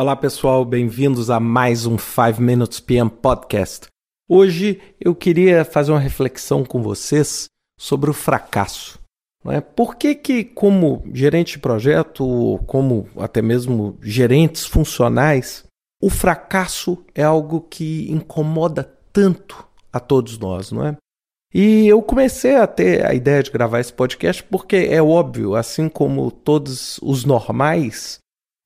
Olá pessoal, bem-vindos a mais um 5 Minutes PM Podcast. Hoje eu queria fazer uma reflexão com vocês sobre o fracasso. Não é? Por que, que, como gerente de projeto, como até mesmo gerentes funcionais, o fracasso é algo que incomoda tanto a todos nós, não é? E eu comecei a ter a ideia de gravar esse podcast porque é óbvio, assim como todos os normais,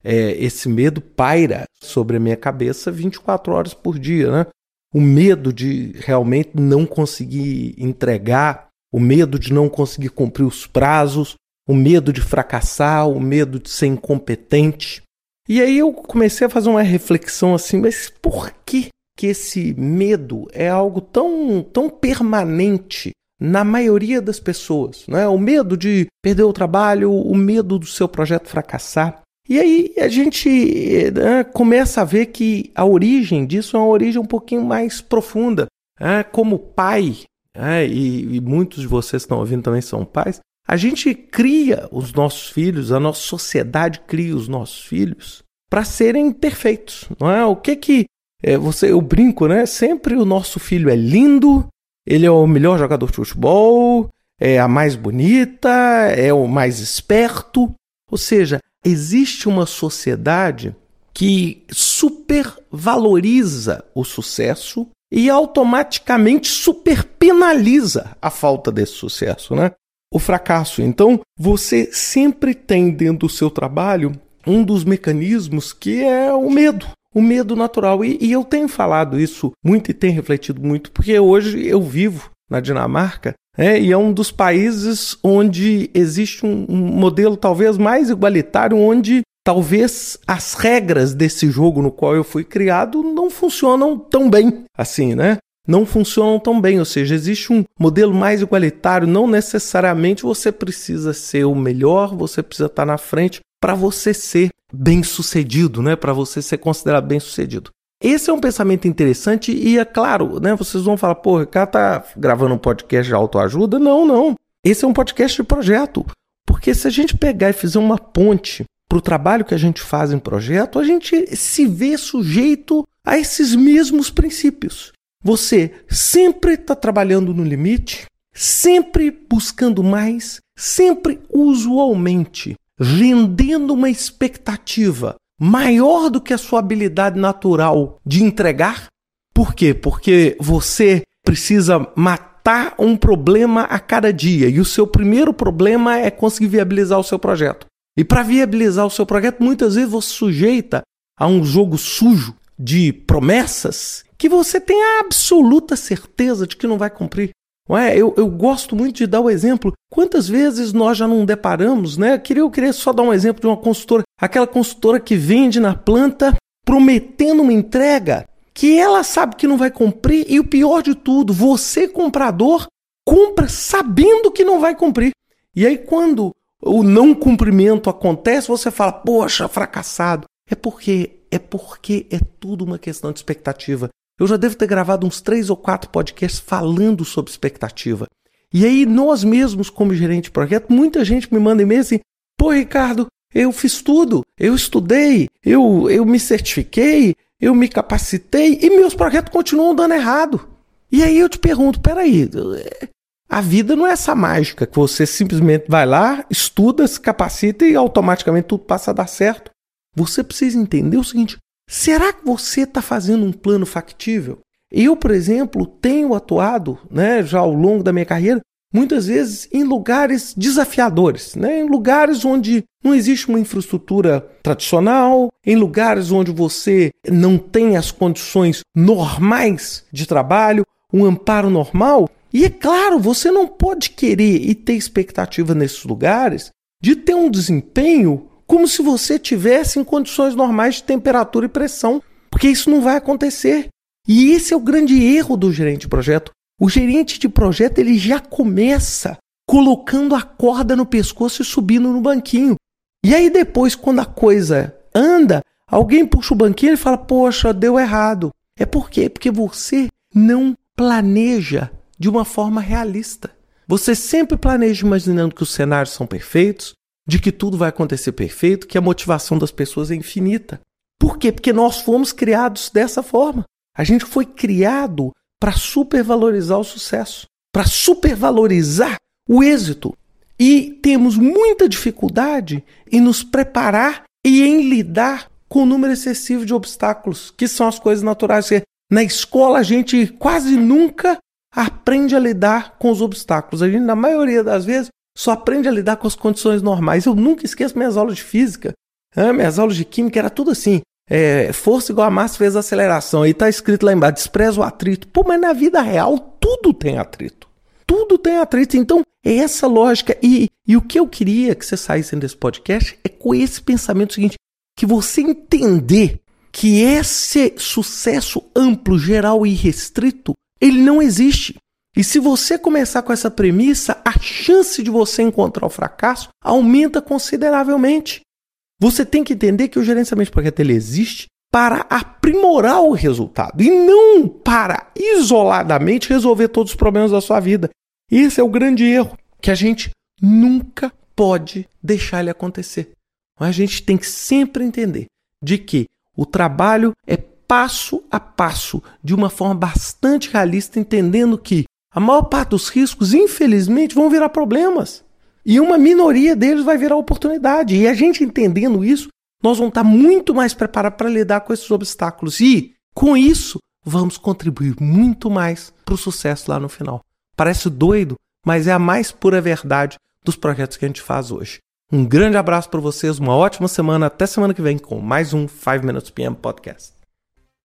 é, esse medo paira sobre a minha cabeça 24 horas por dia, né? O medo de realmente não conseguir entregar, o medo de não conseguir cumprir os prazos, o medo de fracassar, o medo de ser incompetente. E aí eu comecei a fazer uma reflexão assim, mas por que que esse medo é algo tão, tão permanente na maioria das pessoas, né? O medo de perder o trabalho, o medo do seu projeto fracassar. E aí a gente né, começa a ver que a origem disso é uma origem um pouquinho mais profunda. Né? Como pai, né, e, e muitos de vocês que estão ouvindo também são pais, a gente cria os nossos filhos, a nossa sociedade cria os nossos filhos para serem perfeitos, não é? O que que é, você, eu brinco, né? Sempre o nosso filho é lindo, ele é o melhor jogador de futebol, é a mais bonita, é o mais esperto. Ou seja, existe uma sociedade que supervaloriza o sucesso e automaticamente superpenaliza a falta desse sucesso, né? O fracasso. Então, você sempre tem dentro do seu trabalho um dos mecanismos que é o medo. O medo natural. E, e eu tenho falado isso muito e tenho refletido muito, porque hoje eu vivo na Dinamarca é, e é um dos países onde existe um, um, modelo talvez mais igualitário, onde talvez as regras desse jogo no qual eu fui criado não funcionam tão bem assim, né? Não funcionam tão bem, ou seja, existe um modelo mais igualitário, não necessariamente você precisa ser o melhor, você precisa estar na frente para você ser bem-sucedido, né? Para você ser considerado bem-sucedido. Esse é um pensamento interessante e é claro, né? Vocês vão falar, pô, o cara tá gravando um podcast de autoajuda? Não, não. Esse é um podcast de projeto. Porque se a gente pegar e fizer uma ponte para o trabalho que a gente faz em projeto, a gente se vê sujeito a esses mesmos princípios. Você sempre está trabalhando no limite, sempre buscando mais, sempre usualmente vendendo uma expectativa maior do que a sua habilidade natural de entregar. Por quê? Porque você precisa matar um problema a cada dia e o seu primeiro problema é conseguir viabilizar o seu projeto. E para viabilizar o seu projeto, muitas vezes você sujeita a um jogo sujo de promessas que você tem a absoluta certeza de que não vai cumprir. É? eu, eu gosto muito de dar o exemplo. Quantas vezes nós já não deparamos, né? Eu queria, eu queria só dar um exemplo de uma consultora, aquela consultora que vende na planta prometendo uma entrega que ela sabe que não vai cumprir e o pior de tudo, você comprador compra sabendo que não vai cumprir. E aí quando o não cumprimento acontece, você fala: "Poxa, fracassado". É porque é porque é tudo uma questão de expectativa. Eu já devo ter gravado uns três ou quatro podcasts falando sobre expectativa. E aí, nós mesmos, como gerente de projeto, muita gente me manda e-mail assim: pô, Ricardo, eu fiz tudo, eu estudei, eu, eu me certifiquei, eu me capacitei e meus projetos continuam dando errado. E aí eu te pergunto: peraí, a vida não é essa mágica que você simplesmente vai lá, estuda, se capacita e automaticamente tudo passa a dar certo. Você precisa entender o seguinte: Será que você está fazendo um plano factível? Eu, por exemplo, tenho atuado, né, já ao longo da minha carreira, muitas vezes em lugares desafiadores, né, em lugares onde não existe uma infraestrutura tradicional, em lugares onde você não tem as condições normais de trabalho, um amparo normal. E é claro, você não pode querer e ter expectativa nesses lugares de ter um desempenho como se você tivesse em condições normais de temperatura e pressão, porque isso não vai acontecer. E esse é o grande erro do gerente de projeto. O gerente de projeto ele já começa colocando a corda no pescoço e subindo no banquinho. E aí depois, quando a coisa anda, alguém puxa o banquinho e fala: "Poxa, deu errado". É por quê? Porque você não planeja de uma forma realista. Você sempre planeja imaginando que os cenários são perfeitos, de que tudo vai acontecer perfeito, que a motivação das pessoas é infinita. Por quê? Porque nós fomos criados dessa forma. A gente foi criado para supervalorizar o sucesso, para supervalorizar o êxito. E temos muita dificuldade em nos preparar e em lidar com o número excessivo de obstáculos, que são as coisas naturais. Na escola a gente quase nunca aprende a lidar com os obstáculos. A gente, na maioria das vezes, só aprende a lidar com as condições normais. Eu nunca esqueço minhas aulas de física, né? minhas aulas de química, era tudo assim. É, força igual a massa vezes aceleração. Aí tá escrito lá embaixo, despreza o atrito. Pô, mas na vida real tudo tem atrito. Tudo tem atrito. Então, é essa lógica. E, e o que eu queria que você saísse desse podcast é com esse pensamento seguinte: que você entender que esse sucesso amplo, geral e restrito, ele não existe. E se você começar com essa premissa, a chance de você encontrar o fracasso aumenta consideravelmente. Você tem que entender que o gerenciamento de projeto ele existe para aprimorar o resultado e não para isoladamente resolver todos os problemas da sua vida. Esse é o grande erro que a gente nunca pode deixar ele acontecer. Mas a gente tem que sempre entender de que o trabalho é passo a passo, de uma forma bastante realista, entendendo que a maior parte dos riscos, infelizmente, vão virar problemas. E uma minoria deles vai virar oportunidade. E a gente entendendo isso, nós vamos estar muito mais preparados para lidar com esses obstáculos. E, com isso, vamos contribuir muito mais para o sucesso lá no final. Parece doido, mas é a mais pura verdade dos projetos que a gente faz hoje. Um grande abraço para vocês, uma ótima semana, até semana que vem com mais um 5 Minutes PM Podcast.